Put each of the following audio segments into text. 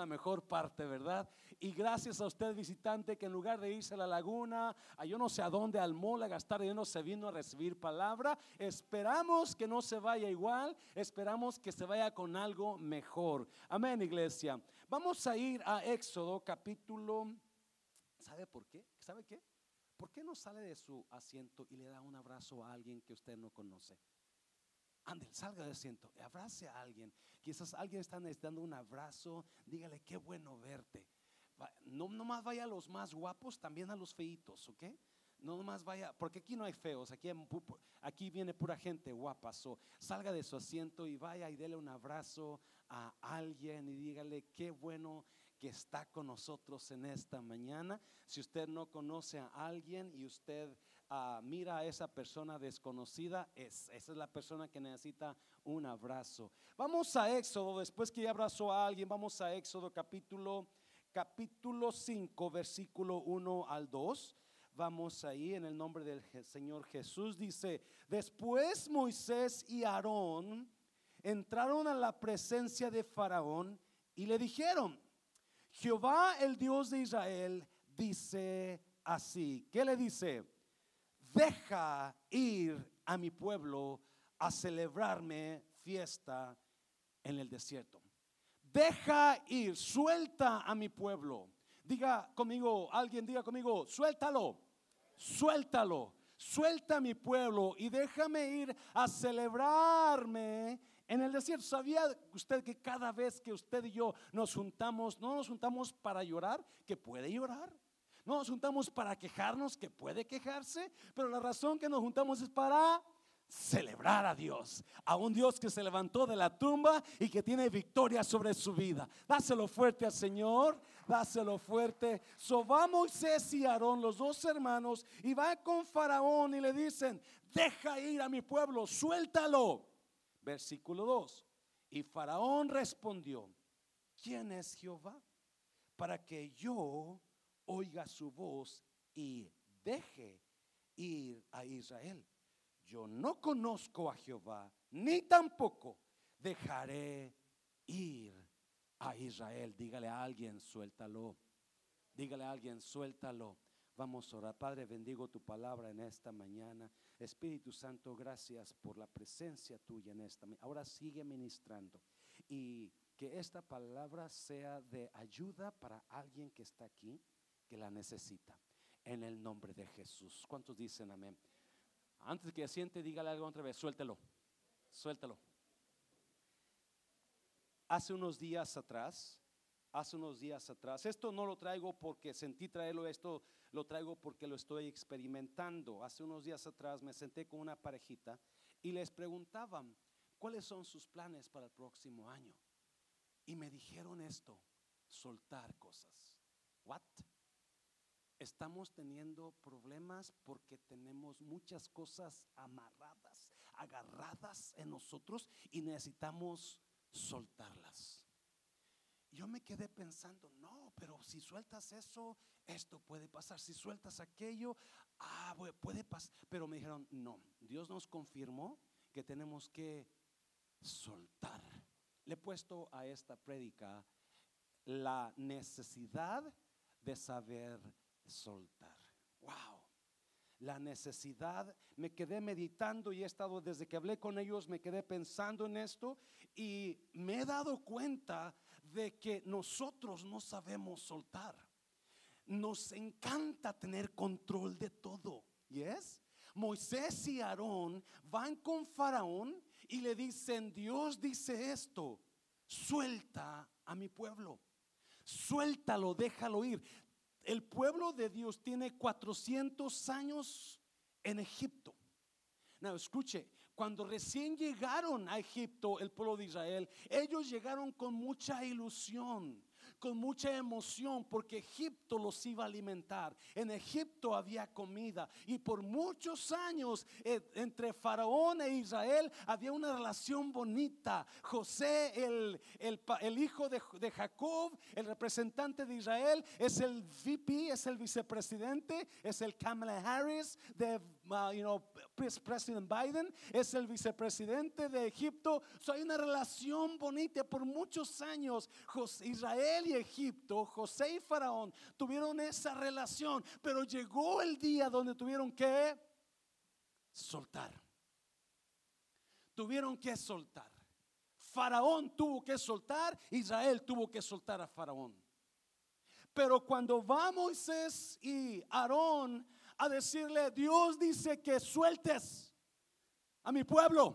la mejor parte, ¿verdad? Y gracias a usted, visitante, que en lugar de irse a la laguna, a yo no sé a dónde, al mall, a gastar dinero, se vino a recibir palabra. Esperamos que no se vaya igual, esperamos que se vaya con algo mejor. Amén, iglesia. Vamos a ir a Éxodo capítulo, ¿sabe por qué? ¿Sabe qué? ¿Por qué no sale de su asiento y le da un abrazo a alguien que usted no conoce? Ande, salga del asiento, abrace a alguien. Quizás alguien está necesitando un abrazo. Dígale, qué bueno verte. No más vaya a los más guapos, también a los feitos, ¿ok? No más vaya, porque aquí no hay feos, aquí, aquí viene pura gente guapa. salga de su asiento y vaya y dele un abrazo a alguien y dígale qué bueno que está con nosotros en esta mañana. Si usted no conoce a alguien y usted ah, mira a esa persona desconocida, es, esa es la persona que necesita un abrazo. Vamos a Éxodo, después que abrazó a alguien, vamos a Éxodo capítulo, capítulo 5, versículo 1 al 2. Vamos ahí en el nombre del Señor Jesús. Dice, después Moisés y Aarón entraron a la presencia de Faraón y le dijeron, Jehová el Dios de Israel dice así. ¿Qué le dice? Deja ir a mi pueblo a celebrarme fiesta en el desierto. Deja ir, suelta a mi pueblo. Diga conmigo, alguien diga conmigo, suéltalo, suéltalo, suelta a mi pueblo y déjame ir a celebrarme en el desierto, ¿sabía usted que cada vez que usted y yo nos juntamos, no nos juntamos para llorar, que puede llorar? No nos juntamos para quejarnos, que puede quejarse, pero la razón que nos juntamos es para celebrar a Dios, a un Dios que se levantó de la tumba y que tiene victoria sobre su vida. Dáselo fuerte al Señor, dáselo fuerte. So va Moisés y Aarón, los dos hermanos, y va con Faraón y le dicen, deja ir a mi pueblo, suéltalo. Versículo 2. Y Faraón respondió, ¿quién es Jehová? Para que yo oiga su voz y deje ir a Israel. Yo no conozco a Jehová, ni tampoco dejaré ir a Israel. Dígale a alguien, suéltalo. Dígale a alguien, suéltalo. Vamos a orar. Padre, bendigo tu palabra en esta mañana. Espíritu Santo, gracias por la presencia tuya en esta. Ahora sigue ministrando y que esta palabra sea de ayuda para alguien que está aquí, que la necesita. En el nombre de Jesús. ¿Cuántos dicen amén? Antes que siente, dígale algo otra vez. Suéltelo. Suéltelo. Hace unos días atrás, hace unos días atrás. Esto no lo traigo porque sentí traerlo, esto lo traigo porque lo estoy experimentando. Hace unos días atrás me senté con una parejita y les preguntaban cuáles son sus planes para el próximo año. Y me dijeron esto, soltar cosas. ¿What? Estamos teniendo problemas porque tenemos muchas cosas amarradas, agarradas en nosotros y necesitamos soltarlas. Yo me quedé pensando, no, pero si sueltas eso, esto puede pasar. Si sueltas aquello, ah, puede pasar. Pero me dijeron, no, Dios nos confirmó que tenemos que soltar. Le he puesto a esta prédica la necesidad de saber soltar. Wow la necesidad. Me quedé meditando y he estado desde que hablé con ellos, me quedé pensando en esto y me he dado cuenta de que nosotros no sabemos soltar. Nos encanta tener control de todo. ¿Yes? Moisés y Aarón van con Faraón y le dicen, Dios dice esto, suelta a mi pueblo, suéltalo, déjalo ir. El pueblo de Dios tiene 400 años en Egipto. No, escuche, cuando recién llegaron a Egipto, el pueblo de Israel, ellos llegaron con mucha ilusión con mucha emoción porque Egipto los iba a alimentar. En Egipto había comida y por muchos años eh, entre Faraón e Israel había una relación bonita. José, el, el, hijo de, de, Jacob, el representante de Israel, es el VP, es el vicepresidente, es el Kamala Harris de you know, President Biden es el vicepresidente de Egipto. Hay una relación bonita por muchos años. Israel y Egipto, José y Faraón tuvieron esa relación, pero llegó el día donde tuvieron que soltar. Tuvieron que soltar. Faraón tuvo que soltar, Israel tuvo que soltar a Faraón. Pero cuando va Moisés y Aarón a decirle, Dios dice que sueltes a mi pueblo,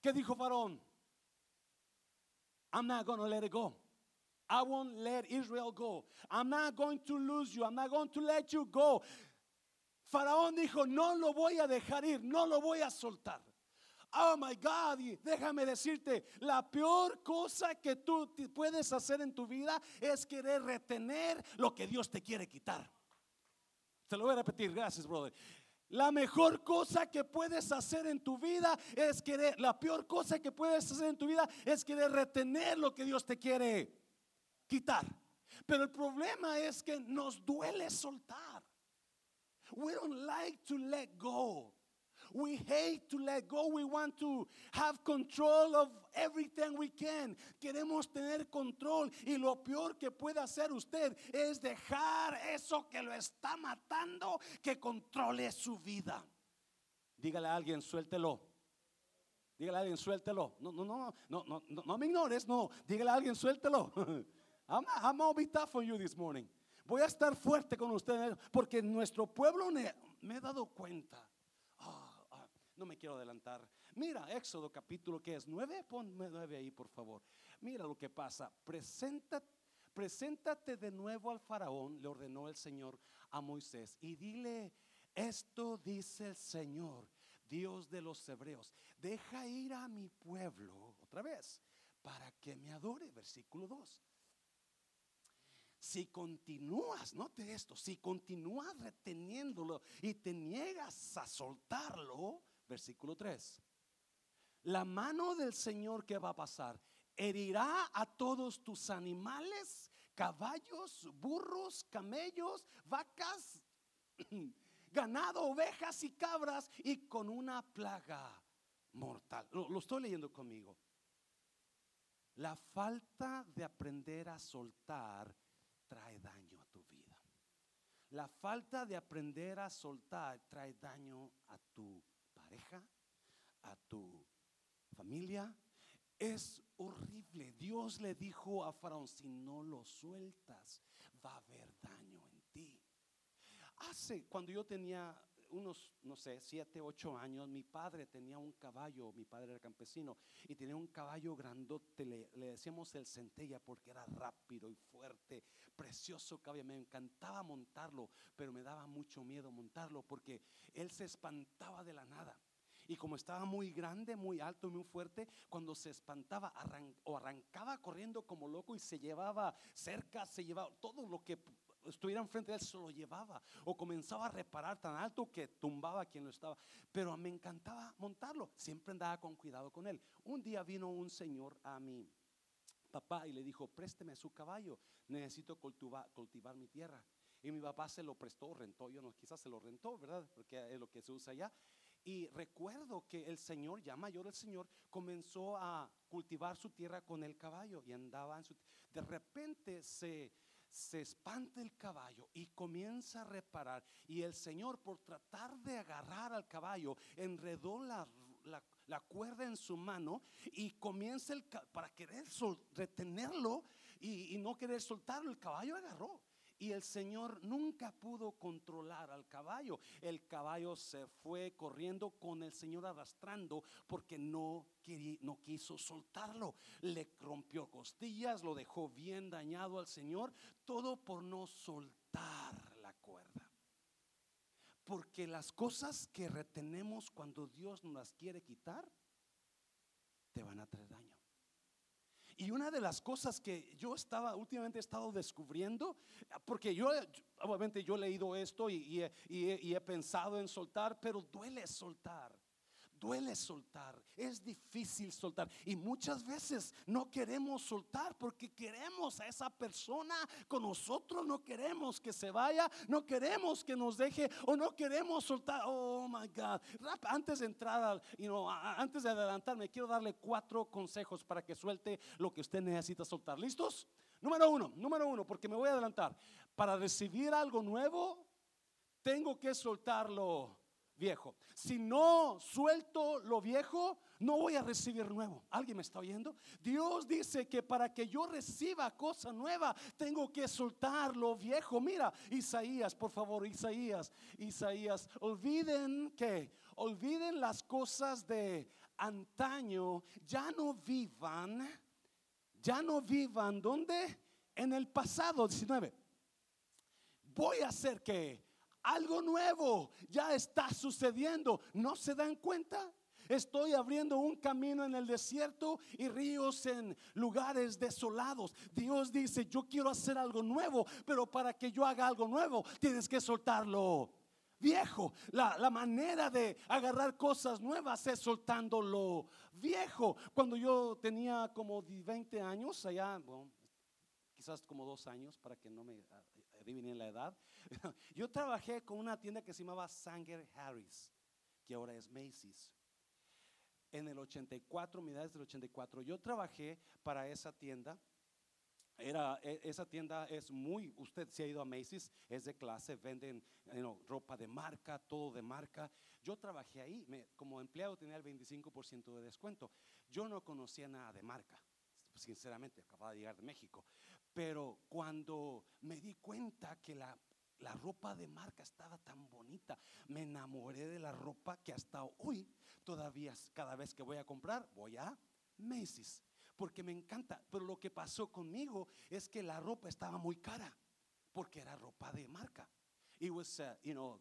¿qué dijo Faraón? I'm not going to let it go. I won't let Israel go. I'm not going to lose you. I'm not going to let you go. Faraón dijo, no lo voy a dejar ir, no lo voy a soltar. Oh my God, y déjame decirte, la peor cosa que tú puedes hacer en tu vida es querer retener lo que Dios te quiere quitar. Te lo voy a repetir, gracias, brother. La mejor cosa que puedes hacer en tu vida es querer, la peor cosa que puedes hacer en tu vida es querer retener lo que Dios te quiere quitar. Pero el problema es que nos duele soltar. We don't like to let go. We hate to let go. We want to have control of everything we can. Queremos tener control. Y lo peor que puede hacer usted es dejar eso que lo está matando que controle su vida. Dígale a alguien, suéltelo. Dígale a alguien, suéltelo. No, no, no, no, no, no, no me ignores. No, dígale a alguien, suéltelo. I'm, I'm gonna be tough on you this morning. Voy a estar fuerte con ustedes porque nuestro pueblo me he dado cuenta no me quiero adelantar. Mira, Éxodo capítulo que es 9, ponme 9 ahí por favor. Mira lo que pasa. Preséntate, preséntate de nuevo al faraón, le ordenó el Señor a Moisés, y dile, esto dice el Señor, Dios de los hebreos, deja ir a mi pueblo, otra vez, para que me adore, versículo 2. Si continúas, note esto, si continúas reteniéndolo y te niegas a soltarlo, Versículo 3. La mano del Señor que va a pasar herirá a todos tus animales, caballos, burros, camellos, vacas, ganado, ovejas y cabras y con una plaga mortal. Lo, estoy leyendo conmigo. La falta de aprender a soltar trae daño a tu vida. La falta de aprender a soltar trae daño a tu vida a tu familia. Es horrible. Dios le dijo a Faraón, si no lo sueltas, va a haber daño en ti. Hace, cuando yo tenía unos, no sé, siete, ocho años, mi padre tenía un caballo, mi padre era campesino, y tenía un caballo grandote, le, decíamos el centella porque era rápido y fuerte, precioso caballo, me encantaba montarlo, pero me daba mucho miedo montarlo porque él se espantaba de la nada. Y como estaba muy grande, muy alto, muy fuerte, cuando se espantaba o arrancaba corriendo como loco y se llevaba cerca, se llevaba todo lo que estuviera enfrente de él, se lo llevaba. O comenzaba a reparar tan alto que tumbaba a quien lo estaba. Pero me encantaba montarlo. Siempre andaba con cuidado con él. Un día vino un señor a mi papá y le dijo, présteme su caballo, necesito cultivar, cultivar mi tierra. Y mi papá se lo prestó, rentó, yo no, quizás se lo rentó, ¿verdad? Porque es lo que se usa allá. Y recuerdo que el Señor, ya mayor el Señor, comenzó a cultivar su tierra con el caballo y andaba en su... De repente se, se espanta el caballo y comienza a reparar. Y el Señor, por tratar de agarrar al caballo, enredó la, la, cuerda en su mano y comienza el, para querer retenerlo y, y no querer soltarlo. El caballo agarró. Y el Señor nunca pudo controlar al caballo. El caballo se fue corriendo con el Señor arrastrando porque no, quería, no quiso soltarlo. Le rompió costillas, lo dejó bien dañado al Señor. Todo por no soltar la cuerda. Porque las cosas que retenemos cuando Dios nos las quiere quitar, te van a traer daño. Y una de las cosas que yo estaba, últimamente he estado descubriendo, porque yo, obviamente yo he leído esto y, he pensado en soltar, pero duele soltar. Duele soltar, es difícil soltar. Y muchas veces no queremos soltar porque queremos a esa persona con nosotros, no queremos que se vaya, no queremos que nos deje o no queremos soltar. Oh my God. Antes de entrar, you know, antes de adelantarme, quiero darle cuatro consejos para que suelte lo que usted necesita soltar. ¿Listos? Número uno, número uno, porque me voy a adelantar. Para recibir algo nuevo, tengo que soltarlo viejo. Si no suelto lo viejo, no voy a recibir nuevo. ¿Alguien me está oyendo? Dios dice que para que yo reciba cosa nueva, tengo que soltar lo viejo. Mira, Isaías, por favor, Isaías, Isaías, olviden que, olviden las cosas de antaño, ya no vivan, ya no vivan, ¿dónde? En el pasado 19. Voy a hacer que algo nuevo ya está sucediendo. ¿No se dan cuenta? Estoy abriendo un camino en el desierto y ríos en lugares desolados. Dios dice, yo quiero hacer algo nuevo, pero para que yo haga algo nuevo, tienes que soltarlo viejo. La, la, manera de agarrar cosas nuevas es soltando lo viejo. Cuando yo tenía como 20 años, allá, quizás como dos años, para que no me adivinen la edad. Yo trabajé con una tienda que se llamaba Sanger Harris, que ahora es Macy's. En el 84, mitades del 84, yo trabajé para esa tienda. Era, e, esa tienda es muy, usted se ha ido a Macy's, es de clase, venden ropa de marca, todo de marca. Yo trabajé ahí, como empleado tenía el 25% de descuento. Yo no conocía nada de marca, sinceramente, acababa de llegar de México. Pero cuando me di cuenta que la, ropa de marca estaba tan bonita, me enamoré de la ropa que hasta hoy todavía cada vez que voy a comprar voy a Macy's porque me encanta. Pero lo que pasó conmigo es que la ropa estaba muy cara porque era ropa de marca. It was, uh, you know,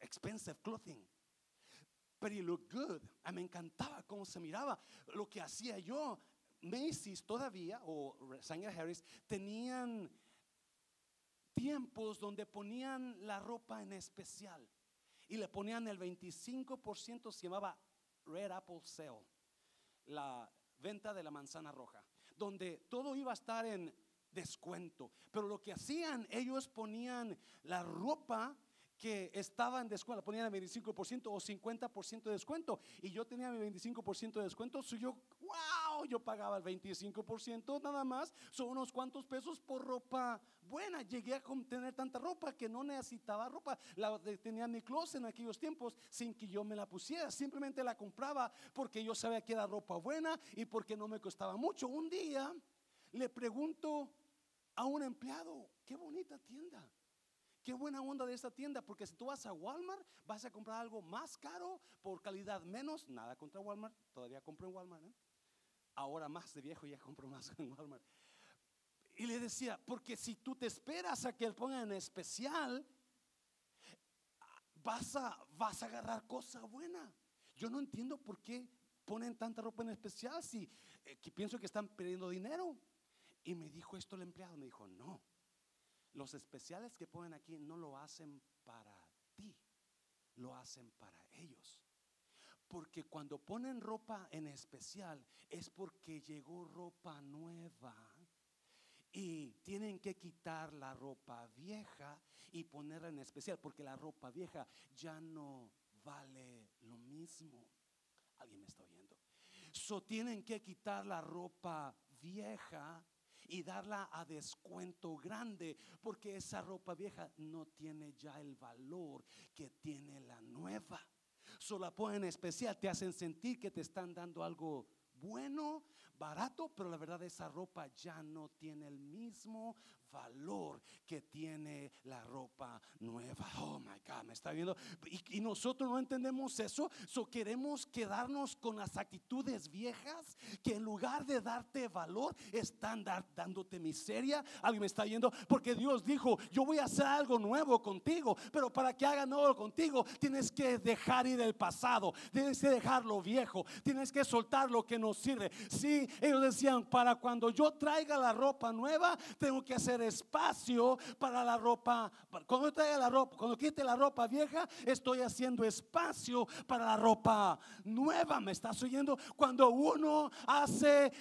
expensive clothing. But it looked good. Ah, me encantaba cómo se miraba. Lo que hacía yo Macy's todavía, o Sanger Harris, tenían tiempos donde ponían la ropa en especial y le ponían el 25%, se llamaba Red Apple Sale, la venta de la manzana roja, donde todo iba a estar en descuento. Pero lo que hacían, ellos ponían la ropa que estaba en descuento, ponían el 25% o 50% de descuento. Y yo tenía mi 25% de descuento, so yo, wow, yo pagaba el 25% nada más, son unos cuantos pesos por ropa buena. Llegué a tener tanta ropa que no necesitaba ropa. La tenía mi closet en aquellos tiempos sin que yo me la pusiera. Simplemente la compraba porque yo sabía que era ropa buena y porque no me costaba mucho. Un día le pregunto a un empleado, qué bonita tienda. Qué buena onda de esta tienda, porque si tú vas a Walmart, vas a comprar algo más caro por calidad menos. Nada contra Walmart, todavía compro en Walmart. ¿eh? Ahora más de viejo ya compro más en Walmart. Y le decía, porque si tú te esperas a que él ponga en especial, vas a, vas a agarrar cosa buena. Yo no entiendo por qué ponen tanta ropa en especial si eh, que pienso que están perdiendo dinero. Y me dijo esto el empleado, me dijo, no los especiales que ponen aquí no lo hacen para ti, lo hacen para ellos. Porque cuando ponen ropa en especial es porque llegó ropa nueva. Y tienen que quitar la ropa vieja y ponerla en especial, porque la ropa vieja ya no vale lo mismo. ¿Alguien me está oyendo? So tienen que quitar la ropa vieja y darla a descuento grande, porque esa ropa vieja no tiene ya el valor que tiene la nueva. Solo la ponen especial, te hacen sentir que te están dando algo bueno, barato, pero la verdad esa ropa ya no tiene el mismo valor que tiene la ropa nueva. Oh my God, me está viendo. Y, nosotros no entendemos eso. So queremos quedarnos con las actitudes viejas que en lugar de darte valor están dándote miseria. Alguien me está viendo porque Dios dijo: Yo voy a hacer algo nuevo contigo, pero para que haga nuevo contigo tienes que dejar ir el pasado, tienes que dejar lo viejo, tienes que soltar lo que no sirve. Si ellos decían: Para cuando yo traiga la ropa nueva, tengo que hacer espacio para la ropa. Cuando traiga la ropa, cuando quite la ropa vieja, estoy haciendo espacio para la ropa nueva. ¿Me estás oyendo? Cuando uno hace,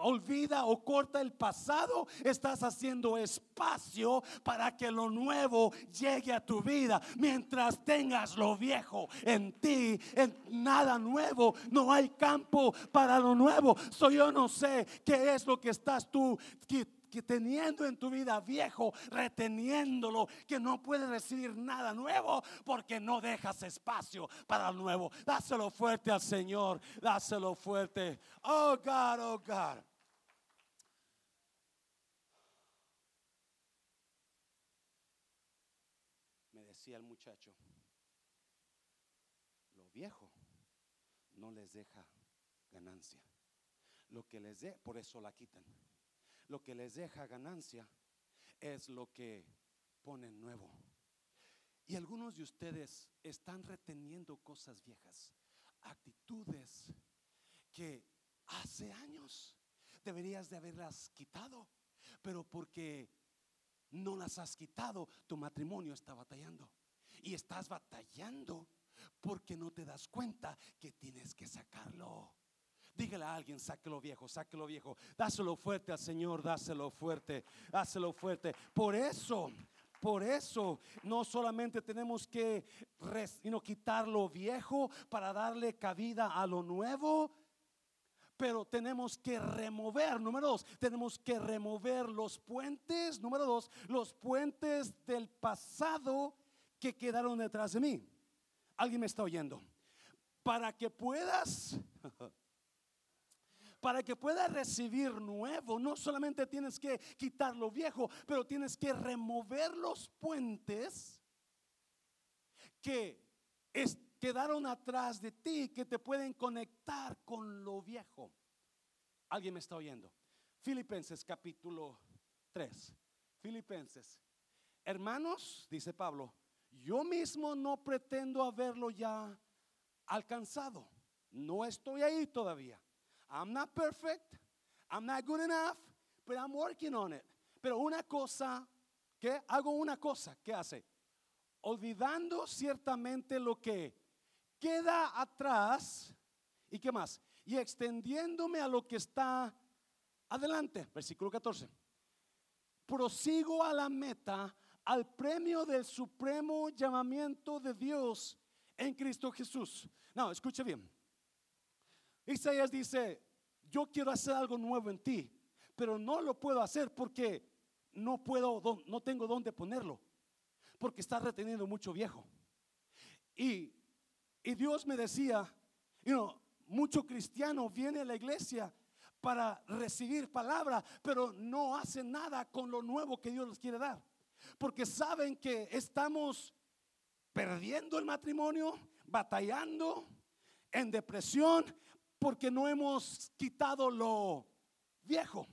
olvida o corta el pasado, estás haciendo espacio para que lo nuevo llegue a tu vida. Mientras tengas lo viejo en ti, en nada nuevo, no hay campo para lo nuevo. So yo no sé qué es lo que estás tú que teniendo en tu vida viejo, reteniéndolo, que no puedes recibir nada nuevo porque no dejas espacio para lo nuevo. Dáselo fuerte al Señor, dáselo fuerte. Oh God, oh God. Me decía el muchacho, lo viejo no les deja ganancia. Lo que les dé, por eso la quitan lo que les deja ganancia es lo que ponen nuevo. Y algunos de ustedes están reteniendo cosas viejas, actitudes que hace años deberías de haberlas quitado, pero porque no las has quitado, tu matrimonio está batallando. Y estás batallando porque no te das cuenta que tienes que sacarlo. Dígale a alguien, sáquelo viejo, sáquelo viejo. Dáselo fuerte al Señor, dáselo fuerte, dáselo fuerte. Por eso, por eso no solamente tenemos que sino quitar lo viejo para darle cabida a lo nuevo, pero tenemos que remover, número dos, tenemos que remover los puentes, número dos, los puentes del pasado que quedaron detrás de mí. ¿Alguien me está oyendo? Para que puedas para que puedas recibir nuevo, no solamente tienes que quitar lo viejo, pero tienes que remover los puentes que quedaron atrás de ti, que te pueden conectar con lo viejo. ¿Alguien me está oyendo? Filipenses capítulo 3. Filipenses. Hermanos, dice Pablo, yo mismo no pretendo haberlo ya alcanzado. No estoy ahí todavía. I'm not perfect, I'm not good enough, but I'm working on it. Pero una cosa, que hago una cosa, ¿qué hace? Olvidando ciertamente lo que queda atrás y qué más, y extendiéndome a lo que está adelante, versículo 14. Prosigo a la meta, al premio del supremo llamamiento de Dios en Cristo Jesús. No, escuche bien. Isaías dice, yo quiero hacer algo nuevo en ti, pero no lo puedo hacer porque no puedo, no tengo dónde ponerlo, porque está reteniendo mucho viejo. Y, y Dios me decía, you know, mucho cristiano viene a la iglesia para recibir palabra, pero no hace nada con lo nuevo que Dios les quiere dar. Porque saben que estamos perdiendo el matrimonio, batallando, en depresión, porque no hemos quitado lo viejo.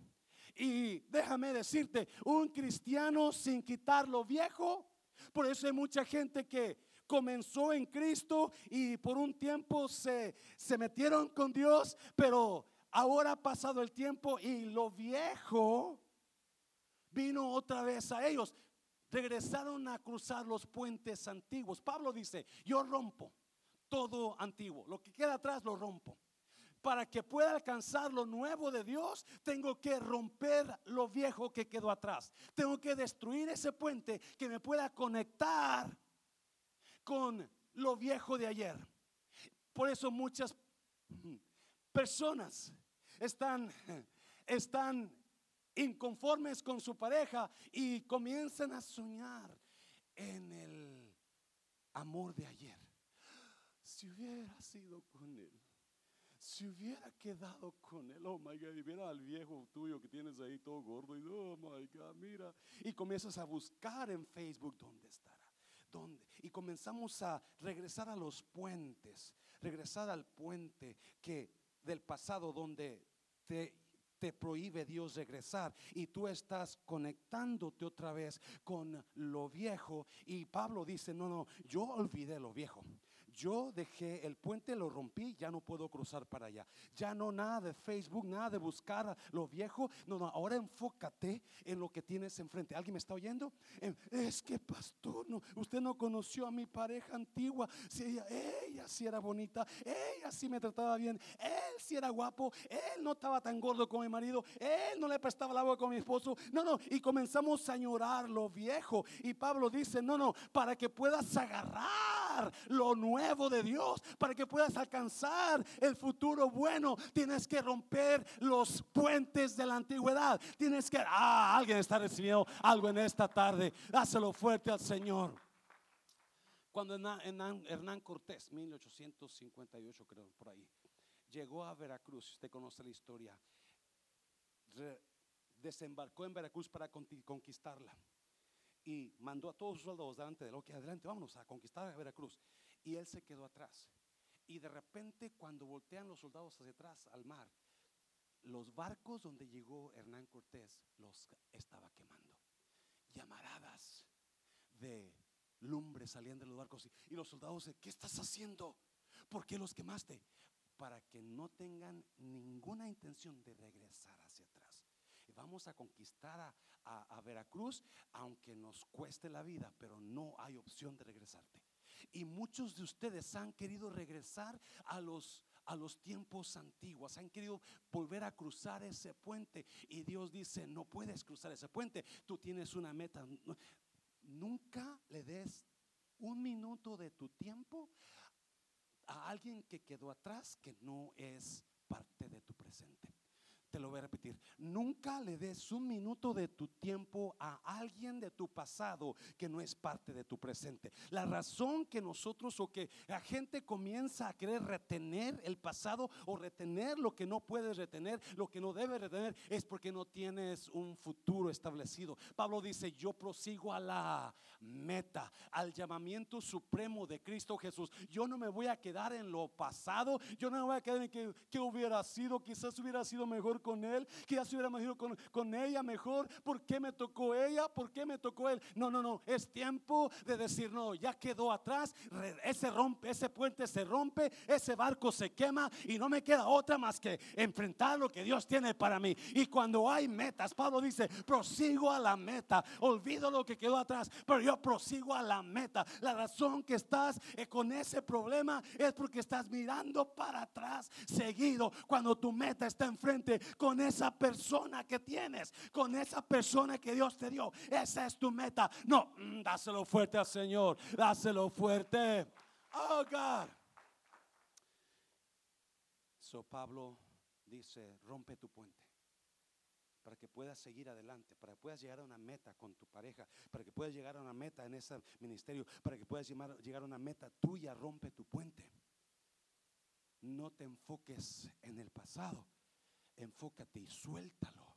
Y déjame decirte, un cristiano sin quitar lo viejo, por eso hay mucha gente que comenzó en Cristo y por un tiempo se, se metieron con Dios, pero ahora ha pasado el tiempo y lo viejo vino otra vez a ellos. Regresaron a cruzar los puentes antiguos. Pablo dice, yo rompo todo antiguo. Lo que queda atrás lo rompo para que pueda alcanzar lo nuevo de Dios, tengo que romper lo viejo que quedó atrás. Tengo que destruir ese puente que me pueda conectar con lo viejo de ayer. Por eso muchas personas están, están inconformes con su pareja y comienzan a soñar en el amor de ayer. Si hubiera sido con él si hubiera quedado con él, oh my God, y viera al viejo tuyo que tienes ahí todo gordo, y oh my God, mira, y comienzas a buscar en Facebook dónde estará. ¿Dónde? Y comenzamos a regresar a los puentes, regresar al puente que del pasado donde te te prohíbe Dios regresar y tú estás conectándote otra vez con lo viejo y Pablo dice, no, no, yo olvidé lo viejo yo dejé el puente, lo rompí, ya no puedo cruzar para allá. Ya no nada de Facebook, nada de buscar lo viejo. No, no, ahora enfócate en lo que tienes enfrente. ¿Alguien me está oyendo? Es que pastor, no, usted no conoció a mi pareja antigua. Si ella, ella sí era bonita, ella sí me trataba bien, él sí era guapo, él no estaba tan gordo como mi marido, él no le prestaba el agua con mi esposo. No, no, y comenzamos a añorar lo viejo. Y Pablo dice, no, no, para que puedas agarrar lo nuevo de Dios, para que puedas alcanzar el futuro bueno, tienes que romper los puentes de la antigüedad. Tienes que, ah, alguien está recibiendo algo en esta tarde. Dáselo fuerte al Señor. Cuando Hernán, Cortés, 1858 creo, por ahí, llegó a Veracruz, usted conoce la historia, desembarcó en Veracruz para conquistarla y mandó a todos sus soldados delante de lo que adelante, vámonos a conquistar a Veracruz. Y él se quedó atrás. Y de repente cuando voltean los soldados hacia atrás al mar, los barcos donde llegó Hernán Cortés los estaba quemando. Llamaradas de lumbre salían de los barcos y, los soldados, ¿qué estás haciendo? ¿Por qué los quemaste? Para que no tengan ninguna intención de regresar hacia atrás. Vamos a conquistar a Veracruz, aunque nos cueste la vida, pero no hay opción de regresarte. Y muchos de ustedes han querido regresar a los a los tiempos antiguos, han querido volver a cruzar ese puente y Dios dice, "No puedes cruzar ese puente, tú tienes una meta." Nunca le des un minuto de tu tiempo a alguien que quedó atrás que no es parte de te lo voy a repetir. Nunca le des un minuto de tu tiempo a alguien de tu pasado que no es parte de tu presente. La razón que nosotros o que la gente comienza a querer retener el pasado o retener lo que no puedes retener, lo que no debes retener, es porque no tienes un futuro establecido. Pablo dice, yo prosigo a la meta, al llamamiento supremo de Cristo Jesús. Yo no me voy a quedar en lo pasado, yo no me voy a quedar en que, que hubiera sido, quizás hubiera sido mejor con él, ya se hubiera ido con, con ella mejor. ¿Por qué me tocó ella? ¿Por qué me tocó él? No, no, no. Es tiempo de decir, no, ya quedó atrás. Ese rompe, ese puente se rompe, ese barco se quema y no me queda otra más que enfrentar lo que Dios tiene para mí. Y cuando hay metas, Pablo dice, prosigo a la meta. Olvido lo que quedó atrás, pero yo prosigo a la meta. La razón que estás eh, con ese problema es porque estás mirando para atrás seguido cuando tu meta está enfrente con esa persona que tienes, con esa persona que Dios te dio. Esa es tu meta. No, mm, dáselo fuerte al Señor, dáselo fuerte. Oh God. So Pablo dice, rompe tu puente para que puedas seguir adelante, para que puedas llegar a una meta con tu pareja, para que puedas llegar a una meta en ese ministerio, para que puedas llegar a una meta tuya, rompe tu puente. No te enfoques en el pasado, enfócate y suéltalo.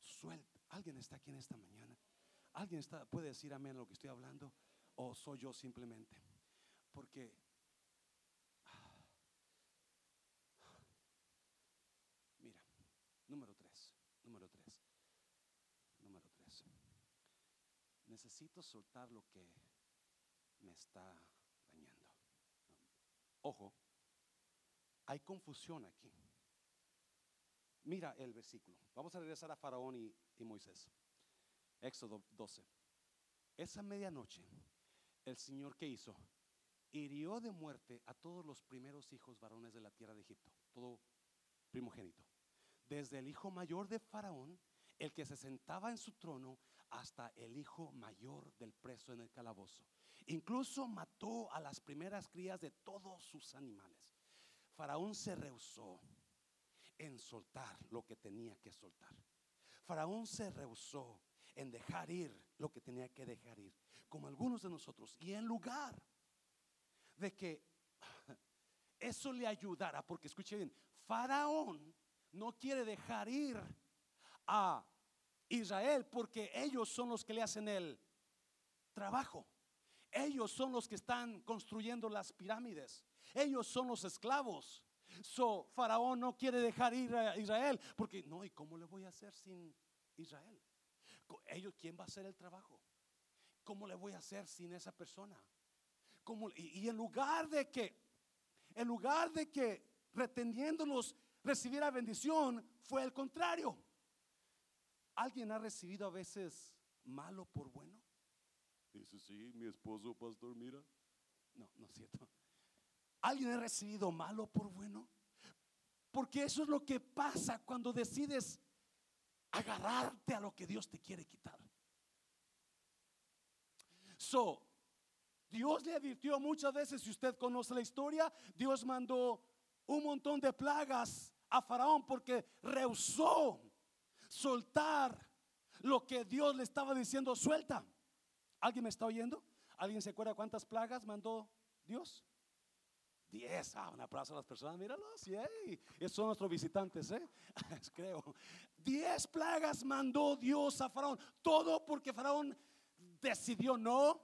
Suelta. ¿Alguien está aquí en esta mañana? ¿Alguien está, puede decir amén a lo que estoy hablando? ¿O soy yo simplemente? Porque mira, número tres, número tres, número tres. Necesito soltar lo que me está dañando. Ojo, hay confusión aquí. Mira el versículo. Vamos a regresar a Faraón y, Moisés. Éxodo 12. Esa medianoche, el Señor que hizo, hirió de muerte a todos los primeros hijos varones de la tierra de Egipto, todo primogénito. Desde el hijo mayor de Faraón, el que se sentaba en su trono, hasta el hijo mayor del preso en el calabozo. Incluso mató a las primeras crías de todos sus animales. Faraón se rehusó en soltar lo que tenía que soltar. Faraón se rehusó en dejar ir lo que tenía que dejar ir, como algunos de nosotros. Y en lugar de que eso le ayudara, porque escuche bien, Faraón no quiere dejar ir a Israel porque ellos son los que le hacen el trabajo. Ellos son los que están construyendo las pirámides. Ellos son los esclavos. So, Faraón no quiere dejar ir a Israel porque no, ¿y cómo le voy a hacer sin Israel? Ellos, ¿quién va a hacer el trabajo? ¿Cómo le voy a hacer sin esa persona? como, y, y en lugar de que, en lugar de que reteniéndolos recibiera bendición, fue el contrario. ¿Alguien ha recibido a veces malo por bueno? Dice, sí, mi esposo, pastor, mira. No, no es cierto. ¿Alguien ha recibido malo por bueno? Porque eso es lo que pasa cuando decides agarrarte a lo que Dios te quiere quitar. So, Dios le advirtió muchas veces, si usted conoce la historia, Dios mandó un montón de plagas a Faraón porque rehusó soltar lo que Dios le estaba diciendo, suelta. ¿Alguien me está oyendo? ¿Alguien se acuerda cuántas plagas mandó Dios? Diez. Ah, un aplauso a las personas, míralos. Yay. Esos son nuestros visitantes, ¿eh? Creo. Diez plagas mandó Dios a Faraón. Todo porque Faraón decidió no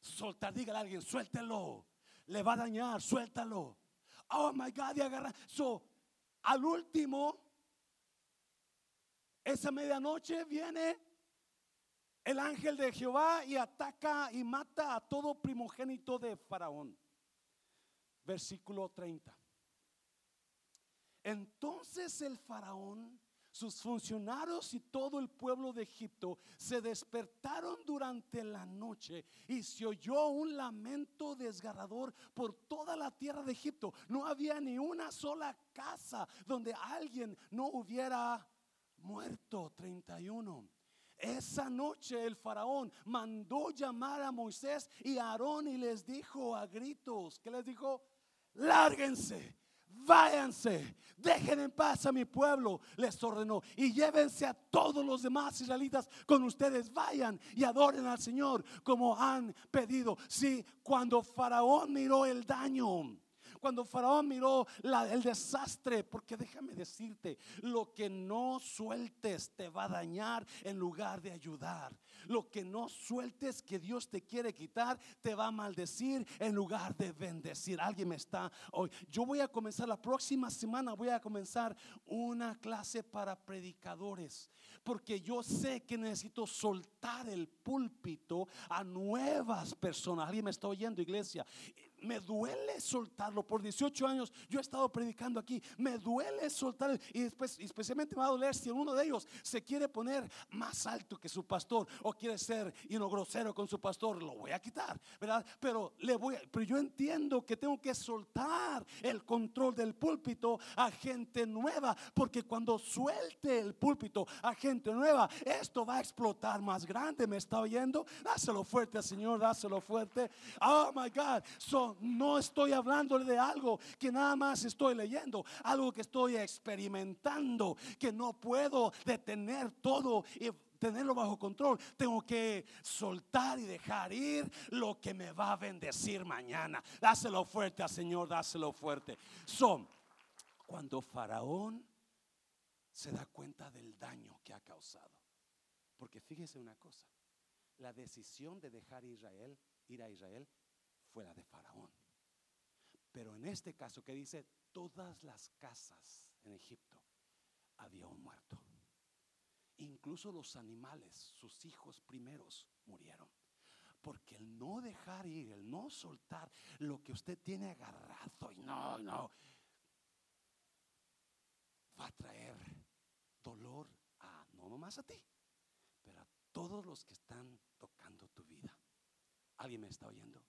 soltar. Dígale a alguien, suéltelo. Le va a dañar, suéltalo. Oh my God, y agarra. So, al último, esa medianoche viene el ángel de Jehová y ataca y mata a todo primogénito de Faraón. Versículo 30. Entonces el faraón, sus funcionarios y todo el pueblo de Egipto se despertaron durante la noche y se oyó un lamento desgarrador por toda la tierra de Egipto. No había ni una sola casa donde alguien no hubiera muerto. 31. Esa noche el faraón mandó llamar a Moisés y a Aarón y les dijo a gritos, ¿qué les dijo? Lárguense, váyanse, dejen en paz a mi pueblo, les ordenó, y llévense a todos los demás israelitas con ustedes, vayan y adoren al Señor como han pedido. Sí, cuando Faraón miró el daño cuando Faraón miró el desastre, porque déjame decirte, lo que no sueltes te va a dañar en lugar de ayudar. Lo que no sueltes que Dios te quiere quitar, te va a maldecir en lugar de bendecir. Alguien me está hoy. Yo voy a comenzar la próxima semana, voy a comenzar una clase para predicadores, porque yo sé que necesito soltar el púlpito a nuevas personas. Alguien me está oyendo, iglesia me duele soltarlo. Por 18 años yo he estado predicando aquí. Me duele soltar. Y después, especialmente me va a doler si uno de ellos se quiere poner más alto que su pastor o quiere ser y no grosero con su pastor. Lo voy a quitar, ¿verdad? Pero le voy. pero yo entiendo que tengo que soltar el control del púlpito a gente nueva, porque cuando suelte el púlpito a gente nueva, esto va a explotar más grande. ¿Me está oyendo? Dáselo fuerte, Señor. Dáselo fuerte. Oh my God. No estoy hablándole de algo que nada más estoy leyendo, algo que estoy experimentando, que no puedo detener todo y tenerlo bajo control. Tengo que soltar y dejar ir lo que me va a bendecir mañana. Dáselo fuerte al Señor, dáselo fuerte. Son cuando Faraón se da cuenta del daño que ha causado. Porque fíjese una cosa, la decisión de dejar Israel, ir a Israel fue la de Faraón. Pero en este caso que dice, todas las casas en Egipto había un muerto. Incluso los animales, sus hijos primeros, murieron. Porque el no dejar ir, el no soltar lo que usted tiene agarrado y no, no, va a traer dolor a no nomás a ti, pero a todos los que están tocando tu vida. ¿Alguien me está oyendo?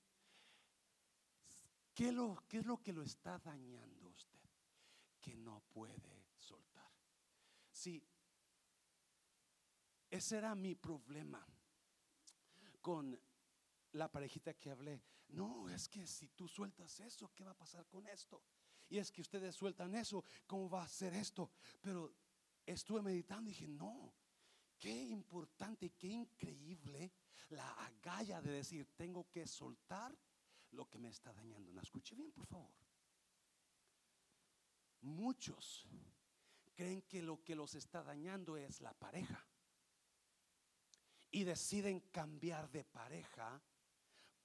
¿Qué, lo, ¿Qué es lo que lo está dañando usted? Que no puede soltar. Sí, ese era mi problema con la parejita que hablé. No, es que si tú sueltas eso, ¿qué va a pasar con esto? Y es que ustedes sueltan eso, ¿cómo va a ser esto? Pero estuve meditando y dije, no, qué importante y qué increíble la agalla de decir, tengo que soltar lo que me está dañando. No, escuche bien, por favor. Muchos creen que lo que los está dañando es la pareja. Y deciden cambiar de pareja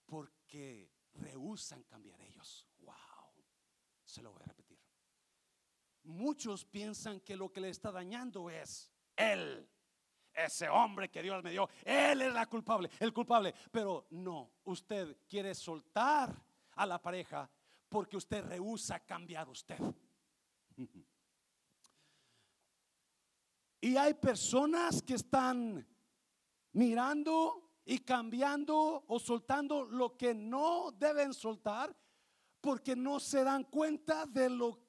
porque rehusan cambiar ellos. Wow. Se lo voy a repetir. Muchos piensan que lo que le está dañando es él ese hombre que Dios me dio, él es la culpable, el culpable. Pero no, usted quiere soltar a la pareja porque usted rehúsa cambiar usted. Y hay personas que están mirando y cambiando o soltando lo que no deben soltar porque no se dan cuenta de lo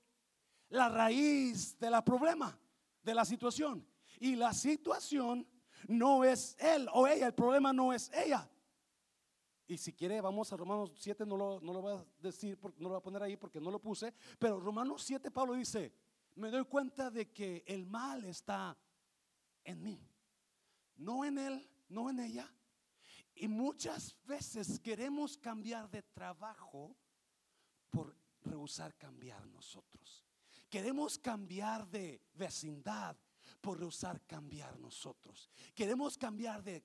la raíz de la problema, de la situación. Y la situación no es él o ella, el problema no es ella. Y si quiere, vamos a Romanos 7, no lo, no lo voy a decir, no lo voy a poner ahí porque no lo puse, pero Romanos 7, Pablo dice, me doy cuenta de que el mal está en mí, no en él, no en ella. Y muchas veces queremos cambiar de trabajo por rehusar cambiar nosotros. Queremos cambiar de vecindad por rehusar cambiar nosotros. Queremos cambiar de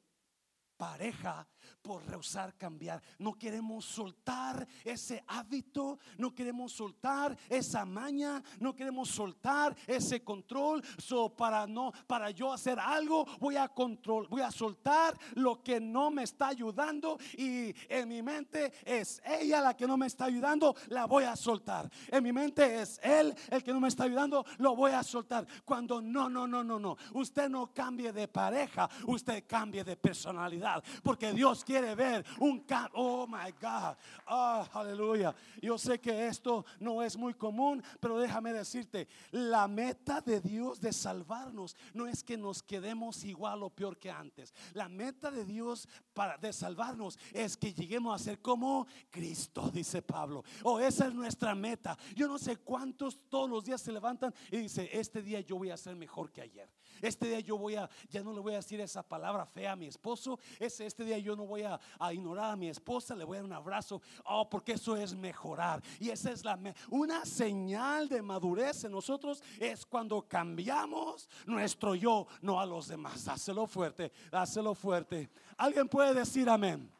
pareja por rehusar cambiar. No queremos soltar ese hábito, no queremos soltar esa maña, no queremos soltar ese control. So, para no para yo hacer algo, voy a control, voy a soltar lo que no me está ayudando y en mi mente es ella la que no me está ayudando, la voy a soltar. En mi mente es él el que no me está ayudando, lo voy a soltar. Cuando no, no, no, no, no. Usted no cambie de pareja, usted cambie de personalidad, porque Dios quiere ver un cambio. Oh my God. Ah, aleluya. Yo sé que esto no es muy común, pero déjame decirte, la meta de Dios de salvarnos no es que nos quedemos igual o peor que antes. La meta de Dios para salvarnos es que lleguemos a ser como Cristo, dice Pablo. Oh, esa es nuestra meta. Yo no sé cuántos todos los días se levantan y dice, este día yo voy a ser mejor que ayer. Este día yo voy a, ya no le voy a decir esa palabra fea a mi esposo. Ese, este día yo no voy a, ignorar a mi esposa, le voy a dar un abrazo. Oh, porque eso es mejorar. Y esa es la, una señal de madurez en nosotros es cuando cambiamos nuestro yo, no a los demás. Dáselo fuerte, dáselo fuerte. ¿Alguien puede decir amén?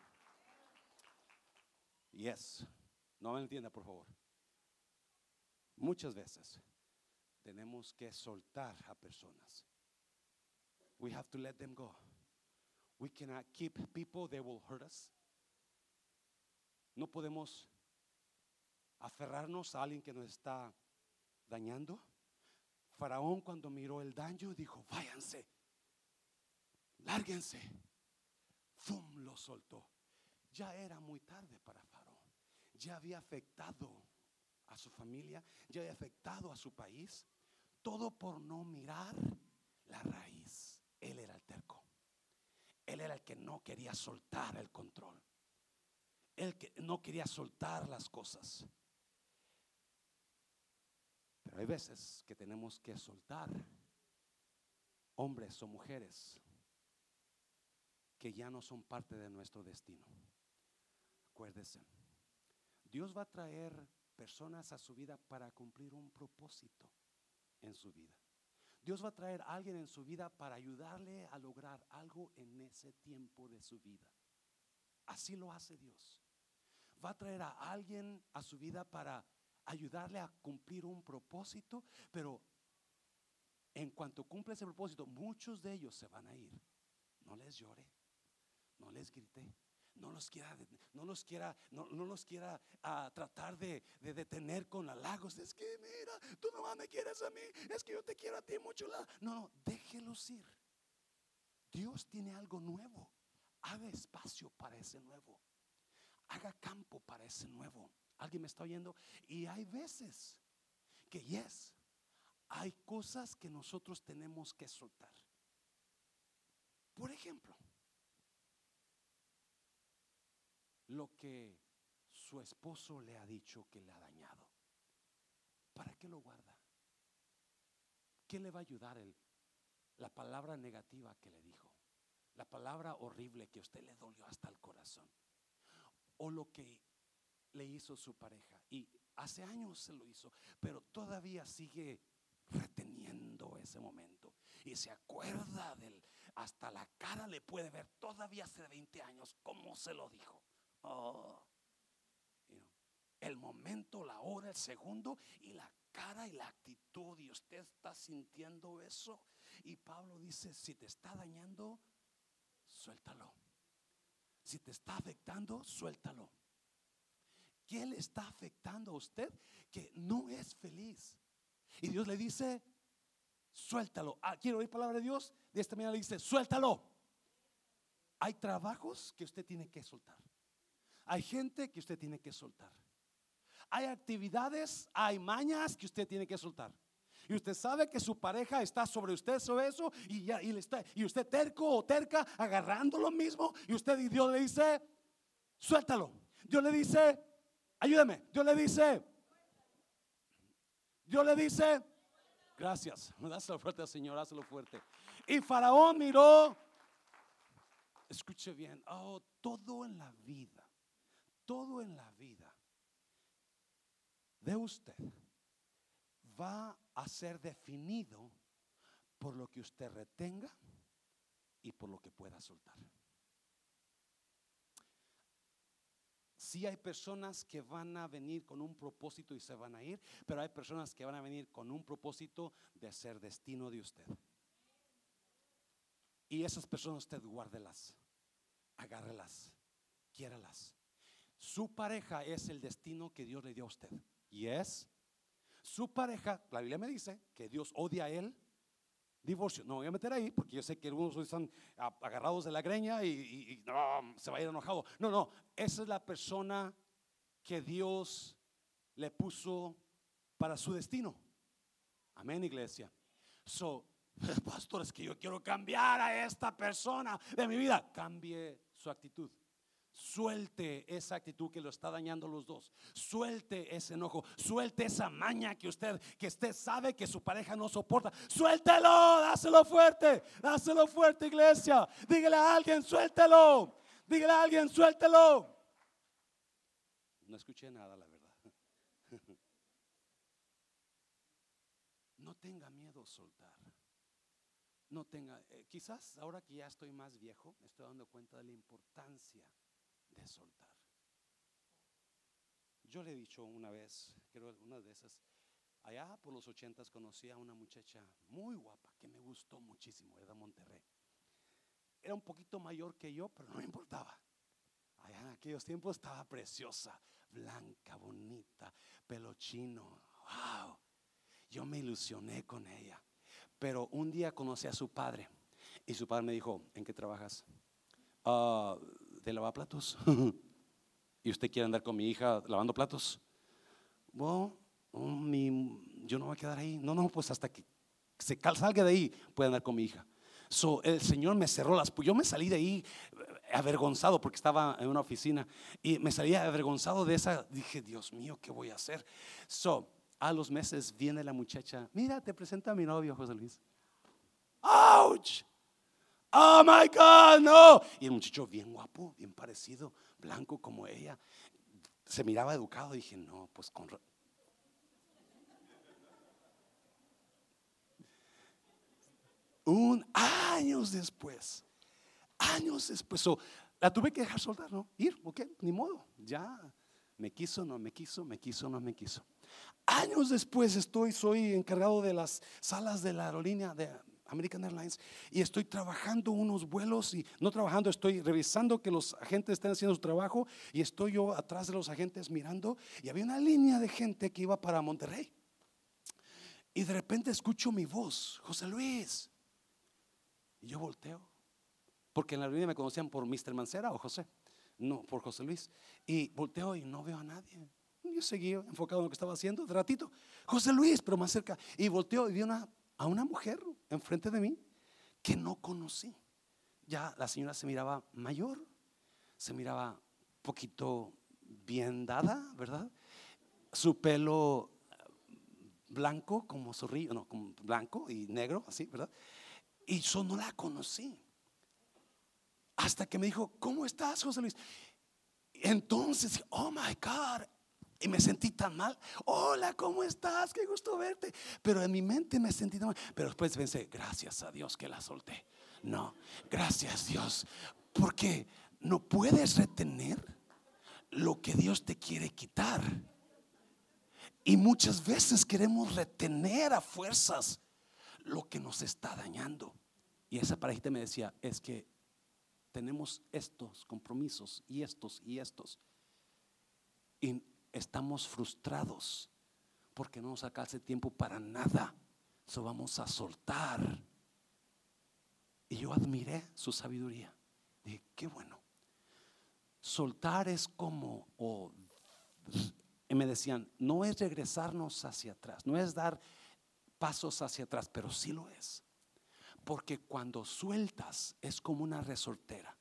Yes. No me entienda, por favor. Muchas veces tenemos que soltar a personas we have to let them go. We cannot keep people, they will hurt us. No podemos aferrarnos a alguien que nos está dañando. Faraón cuando miró el daño dijo, váyanse, lárguense. Fum, lo soltó. Ya era muy tarde para Faraón. Ya había afectado a su familia, ya había afectado a su país. Todo por no mirar la raíz. Él era el terco. Él era el que no quería soltar el control. Él que no quería soltar las cosas. Pero hay veces que tenemos que soltar hombres o mujeres que ya no son parte de nuestro destino. Acuérdese, Dios va a traer personas a su vida para cumplir un propósito en su vida. Dios va a traer a alguien en su vida para ayudarle a lograr algo en ese tiempo de su vida. Así lo hace Dios. Va a traer a alguien a su vida para ayudarle a cumplir un propósito, pero en cuanto cumple ese propósito, muchos de ellos se van a ir. No les llore, no les grite, no los quiera, no los quiera, no, los quiera ah, tratar de, detener con halagos. Es que mira, tú no me quieres a mí, es que yo te quiero a ti mucho. No, no, déjelos ir. Dios tiene algo nuevo. Haga espacio para ese nuevo. Haga campo para ese nuevo. ¿Alguien me está oyendo? Y hay veces que, yes, hay cosas que nosotros tenemos que soltar. Por ejemplo, lo que su esposo le ha dicho que le ha dañado. ¿Para qué lo guarda? ¿Qué le va a ayudar el, la palabra negativa que le dijo? La palabra horrible que a usted le dolió hasta el corazón. O lo que le hizo su pareja. Y hace años se lo hizo, pero todavía sigue reteniendo ese momento. Y se acuerda del, hasta la cara le puede ver todavía hace 20 años, como se lo dijo. Oh, el momento, la hora, el segundo y la cara y la actitud y usted está sintiendo eso Y Pablo dice, si te está dañando, suéltalo. Si te está afectando, suéltalo. ¿Qué le está afectando a usted que no es feliz? Y Dios le dice, suéltalo. Ah, quiero oír palabra de Dios. De esta manera le dice, suéltalo. Hay trabajos que usted tiene que soltar. Hay gente que usted tiene que soltar. Hay actividades, hay mañas que usted tiene que soltar. Y usted sabe que su pareja está sobre usted, sobre eso, y, ya, y, le está, y usted terco o terca agarrando lo mismo, y usted y Dios le dice, suéltalo. Dios le dice, ayúdame. Dios le dice, Dios le dice, gracias. Dáselo fuerte, Señor, dáselo fuerte. Y Faraón miró, escuche bien, oh, todo en la vida, todo en la vida de usted va a ser definido por lo que usted retenga y por lo que pueda soltar. Si hay personas que van a venir con un propósito y se van a ir, pero hay personas que van a venir con un propósito de ser destino de usted. Y esas personas usted guárdelas, agárrelas, quiéralas. Su pareja es el destino que Dios le dio a usted. Y es su pareja, la Biblia me dice que Dios odia a él. Divorcio, no voy a meter ahí porque yo sé que algunos están agarrados de la greña y, no, se va a ir enojado. No, no, esa es la persona que Dios le puso para su destino. Amén, iglesia. So, pastor, es que yo quiero cambiar a esta persona de mi vida. Cambie su actitud. Suelte esa actitud que lo está dañando los dos. Suelte ese enojo. Suelte esa maña que usted, que usted sabe que su pareja no soporta. Suéltelo, dáselo fuerte. Dáselo fuerte, iglesia. Dígale a alguien, suéltelo. Dígale a alguien, suéltelo. No escuché nada, la verdad. No tenga miedo soltar. No tenga, eh, quizás ahora que ya estoy más viejo, me estoy dando cuenta de la importancia de soltar. Yo le he dicho una vez, creo una de esas, allá por los ochentas conocí a una muchacha muy guapa que me gustó muchísimo, era de Monterrey. Era un poquito mayor que yo, pero no me importaba. Allá en aquellos tiempos estaba preciosa, blanca, bonita, pelo chino. Wow. Yo me ilusioné con ella. Pero un día conocí a su padre y su padre me dijo, ¿en qué trabajas? Uh, de lavar platos. ¿Y usted quiere andar con mi hija lavando platos? Bueno, yo no voy a quedar ahí. No, no, pues hasta que se salga de ahí puede andar con mi hija. So, el Señor me cerró las Yo me salí de ahí eh, avergonzado porque estaba en una oficina y me salí avergonzado de esa. Dije, Dios mío, ¿qué voy a hacer? So, a los meses viene la muchacha. Mira, te presenta a mi novio, José Luis. ¡Auch! Oh my God, no. Y el muchacho bien guapo, bien parecido, blanco como ella. Se miraba educado. Dije, no, pues con. Un años después, años después, la tuve que dejar soltar, ¿no? Ir, ok, ni modo, ya me quiso, no me quiso, me quiso, no me quiso. Años después estoy, soy encargado de las salas de la aerolínea de American Airlines y estoy trabajando unos vuelos y no trabajando, estoy revisando que los agentes estén haciendo su trabajo y estoy yo atrás de los agentes mirando y había una línea de gente que iba para Monterrey. Y de repente escucho mi voz, José Luis. Y yo volteo, porque en la línea me conocían por Mr. Mancera o José, no por José Luis. Y volteo y no veo a nadie. Yo seguí enfocado en lo que estaba haciendo, de ratito, José Luis, pero más cerca. Y volteo y vi una a una mujer enfrente de mí que no conocí. Ya la señora se miraba mayor, se miraba poquito bien dada, ¿verdad? Su pelo blanco como su no, blanco y negro, así, ¿verdad? Y yo no la conocí. Hasta que me dijo, ¿cómo estás, José Luis? Entonces, oh my God, y me sentí tan mal. Hola, ¿cómo estás? Qué gusto verte. Pero en mi mente me sentí tan mal. Pero después pensé, gracias a Dios que la solté. No, gracias Dios. Porque no puedes retener lo que Dios te quiere quitar. Y muchas veces queremos retener a fuerzas lo que nos está dañando. Y esa parejita me decía, es que tenemos estos compromisos y estos y estos. Y estamos frustrados porque no nos alcanza tiempo para nada. Eso vamos a soltar. Y yo admiré su sabiduría. Dije, qué bueno. Soltar es como, me decían, no es regresarnos hacia atrás, no es dar pasos hacia atrás, pero sí lo es. Porque cuando sueltas es como una resortera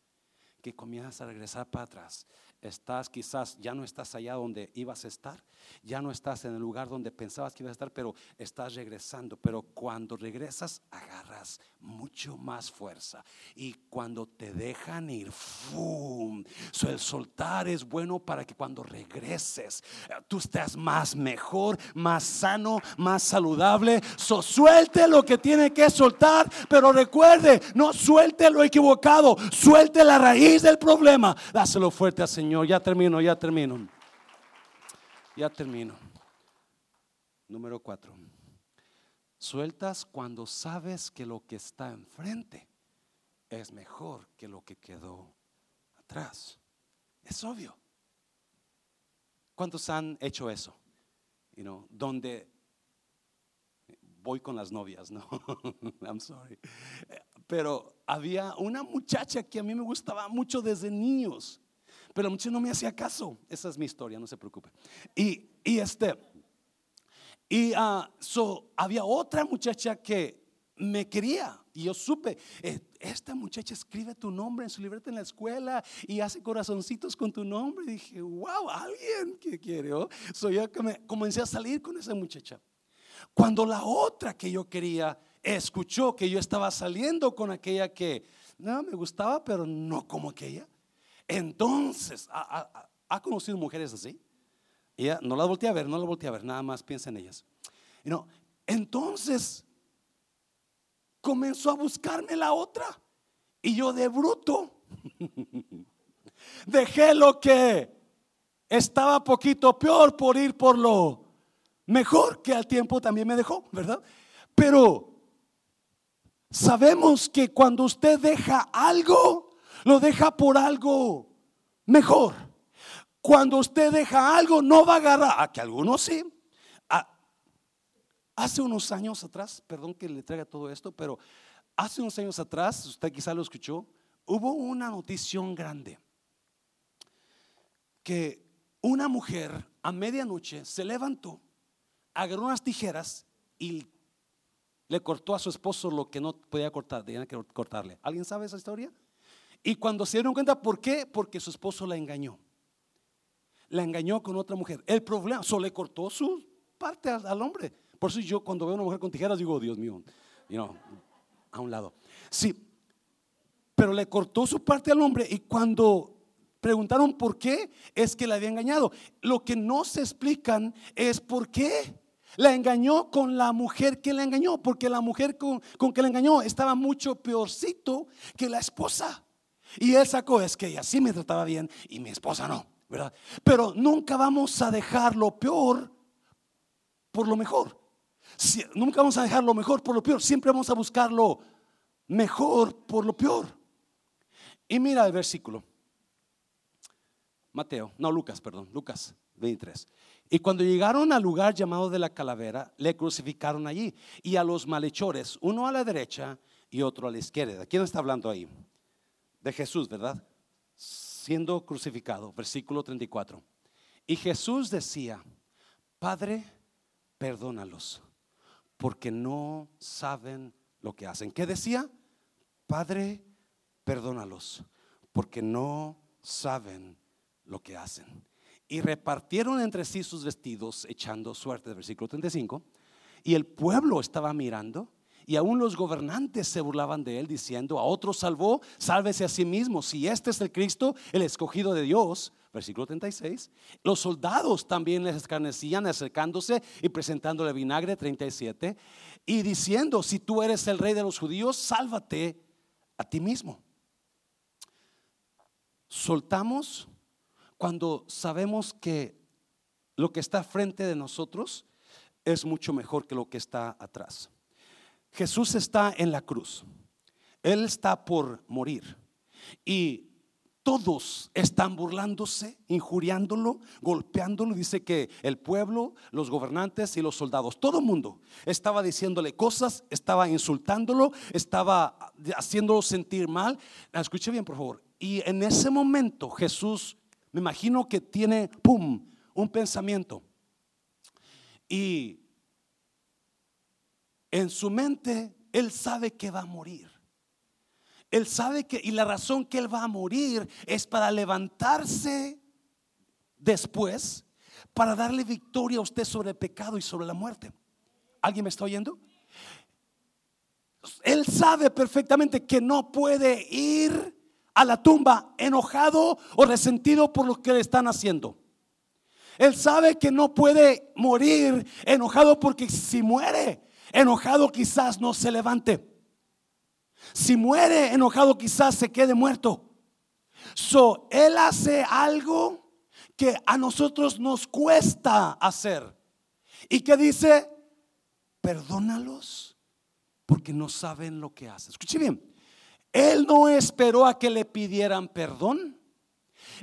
que comienzas a regresar para atrás estás quizás, ya no estás allá donde ibas a estar, ya no estás en el lugar donde pensabas que ibas a estar, pero estás regresando. Pero cuando regresas, agarras mucho más fuerza. Y cuando te dejan ir, ¡fum! el soltar es bueno para que cuando regreses, eh, tú estés más mejor, más sano, más saludable. Suelte lo que tiene que soltar, pero recuerde, no suelte lo equivocado, suelte la raíz del problema. Dáselo fuerte al Señor ya termino, ya termino. Ya termino. Número cuatro. Sueltas cuando sabes que lo que está enfrente es mejor que lo que quedó atrás. Es obvio. ¿Cuántos han hecho eso? You know, donde voy con las novias, no. I'm sorry. Pero había una muchacha que a mí me gustaba mucho desde niños. Pero mucho no me hacía caso. Esa es mi historia, no se preocupe. Y, y este, y uh, so, había otra muchacha que me quería. Y yo supe, eh, esta muchacha escribe tu nombre en su libreta en la escuela y hace corazoncitos con tu nombre. Y dije, wow, alguien que quiere. ¿oh? So yo comencé a salir con esa muchacha. Cuando la otra que yo quería escuchó que yo estaba saliendo con aquella que no me gustaba, pero no como aquella, entonces, ¿ha, conocido mujeres así? Ella no las volteé a ver, no las volteé a ver, nada más piensa en ellas. Y no, entonces comenzó a buscarme la otra. Y yo de bruto dejé lo que estaba poquito peor por ir por lo mejor que al tiempo también me dejó, ¿verdad? Pero sabemos que cuando usted deja algo, lo deja por algo mejor. Cuando usted deja algo, no va a agarrar, a que algunos sí. hace unos años atrás, perdón que le traiga todo esto, pero hace unos años atrás, usted quizá lo escuchó, hubo una notición grande que una mujer a medianoche se levantó, agarró unas tijeras y le cortó a su esposo lo que no podía cortar, tenía que cortarle. ¿Alguien sabe esa historia? Y cuando se dieron cuenta, ¿por qué? Porque su esposo la engañó. La engañó con otra mujer. El problema, solo le cortó su parte al, hombre. Por eso yo cuando veo a una mujer con tijeras digo, Dios mío, a un lado. Sí, pero le cortó su parte al hombre y cuando preguntaron por qué, es que la había engañado. Lo que no se explican es por qué. La engañó con la mujer que la engañó, porque la mujer con, con que la engañó estaba mucho peorcito que la esposa. Y él sacó, es que ella sí me trataba bien y mi esposa no, ¿verdad? Pero nunca vamos a dejar lo peor por lo mejor. nunca vamos a dejar lo mejor por lo peor. Siempre vamos a buscar lo mejor por lo peor. Y mira el versículo. Mateo, no Lucas, perdón, Lucas 23. Y cuando llegaron al lugar llamado de la calavera, le crucificaron allí. Y a los malhechores, uno a la derecha y otro a la izquierda. ¿Quién está hablando ahí? De Jesús, ¿verdad? Siendo crucificado, versículo 34. Y Jesús decía, Padre, perdónalos, porque no saben lo que hacen. ¿Qué decía? Padre, perdónalos, porque no saben lo que hacen. Y repartieron entre sí sus vestidos, echando suerte, versículo 35. Y el pueblo estaba mirando y aún los gobernantes se burlaban de él diciendo, a otro salvó, sálvese a sí mismo. Si este es el Cristo, el escogido de Dios. Versículo 36. Los soldados también les escarnecían acercándose y presentándole vinagre 37 y diciendo, si tú eres el rey de los judíos, sálvate a ti mismo. Soltamos cuando sabemos que lo que está frente de nosotros es mucho mejor que lo que está atrás. Jesús está en la cruz. Él está por morir. Y todos están burlándose, injuriándolo, golpeándolo. Dice que el pueblo, los gobernantes y los soldados, todo el mundo estaba diciéndole cosas, estaba insultándolo, estaba haciéndolo sentir mal. Escuche bien, por favor. Y en ese momento Jesús, me imagino que tiene, ¡pum!, un pensamiento. Y en su mente, él sabe que va a morir. Él sabe que, y la razón que Él va a morir es para levantarse después, para darle victoria a usted sobre el pecado y sobre la muerte. ¿Alguien me está oyendo? Él sabe perfectamente que no puede ir a la tumba enojado o resentido por lo que le están haciendo. Él sabe que no puede morir enojado porque si muere enojado quizás no se levante. Si muere enojado, quizás se quede muerto. So, él hace algo que a nosotros nos cuesta hacer. Y que dice, perdónalos porque no saben lo que hacen. Escuche bien, él no esperó a que le pidieran perdón.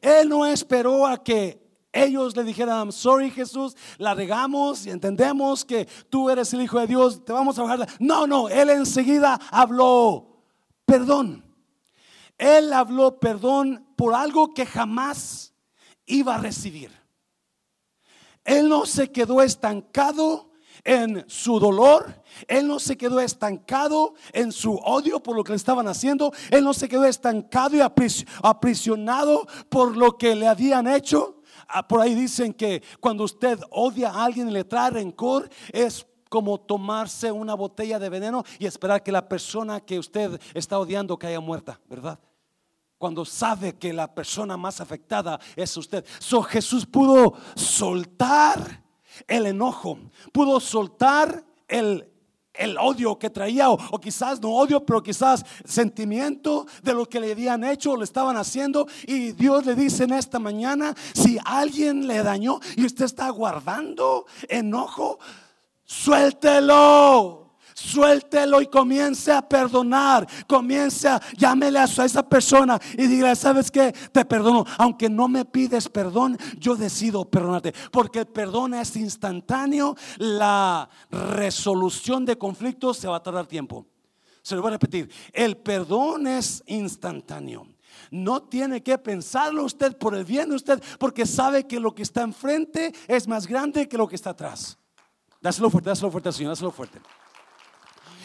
Él no esperó a que ellos le dijeran, sorry Jesús, la regamos y entendemos que tú eres el Hijo de Dios, te vamos a bajar. No, no, él enseguida habló perdón. Él habló perdón por algo que jamás iba a recibir. Él no se quedó estancado en su dolor. Él no se quedó estancado en su odio por lo que le estaban haciendo. Él no se quedó estancado y aprisionado por lo que le habían hecho. Ah, por ahí dicen que cuando usted odia a alguien y le trae rencor es como tomarse una botella de veneno y esperar que la persona que usted está odiando caiga muerta, ¿verdad? Cuando sabe que la persona más afectada es usted. So Jesús pudo soltar el enojo, pudo soltar el, el odio que traía, o, quizás no odio, pero quizás sentimiento de lo que le habían hecho o le estaban haciendo. Y Dios le dice en esta mañana, si alguien le dañó y usted está guardando enojo, Suéltelo. Suéltelo y comience a perdonar. Comience a llámele a esa persona y dígale, ¿sabes qué? Te perdono. Aunque no me pides perdón, yo decido perdonarte. Porque el perdón es instantáneo. La resolución de conflictos se va a tardar tiempo. Se lo voy a repetir. El perdón es instantáneo. No tiene que pensarlo usted por el bien de usted, porque sabe que lo que está enfrente es más grande que lo que está atrás. Dáselo fuerte, dáselo fuerte, Señor, dáselo fuerte.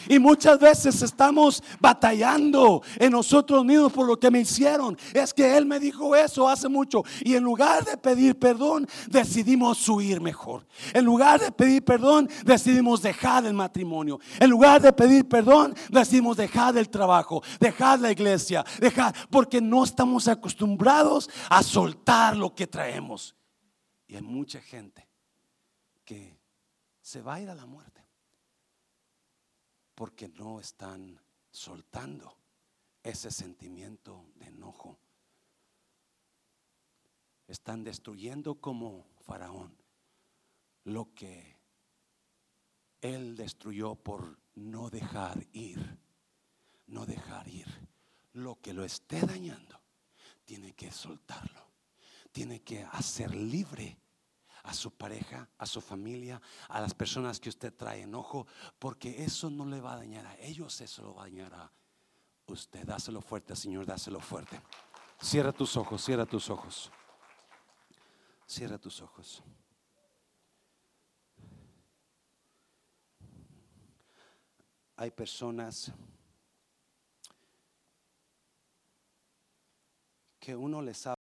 Y muchas veces estamos batallando en nosotros mismos por lo que me hicieron. Es que Él me dijo eso hace mucho. Y en lugar de pedir perdón, decidimos huir mejor. En lugar de pedir perdón, decidimos dejar el matrimonio. En lugar de pedir perdón, decidimos dejar el trabajo, dejar la iglesia, dejar, porque no estamos acostumbrados a soltar lo que traemos. Y hay mucha gente que se va a ir a la muerte. Porque no están soltando ese sentimiento de enojo. Están destruyendo como faraón lo que él destruyó por no dejar ir, no dejar ir. Lo que lo esté dañando, tiene que soltarlo, tiene que hacer libre a su pareja, a su familia, a las personas que usted trae enojo, porque eso no le va a dañar a ellos, eso lo va a dañar a usted. Dáselo fuerte, Señor, dáselo fuerte. Cierra tus ojos, cierra tus ojos. Cierra tus ojos. Hay personas que uno les habla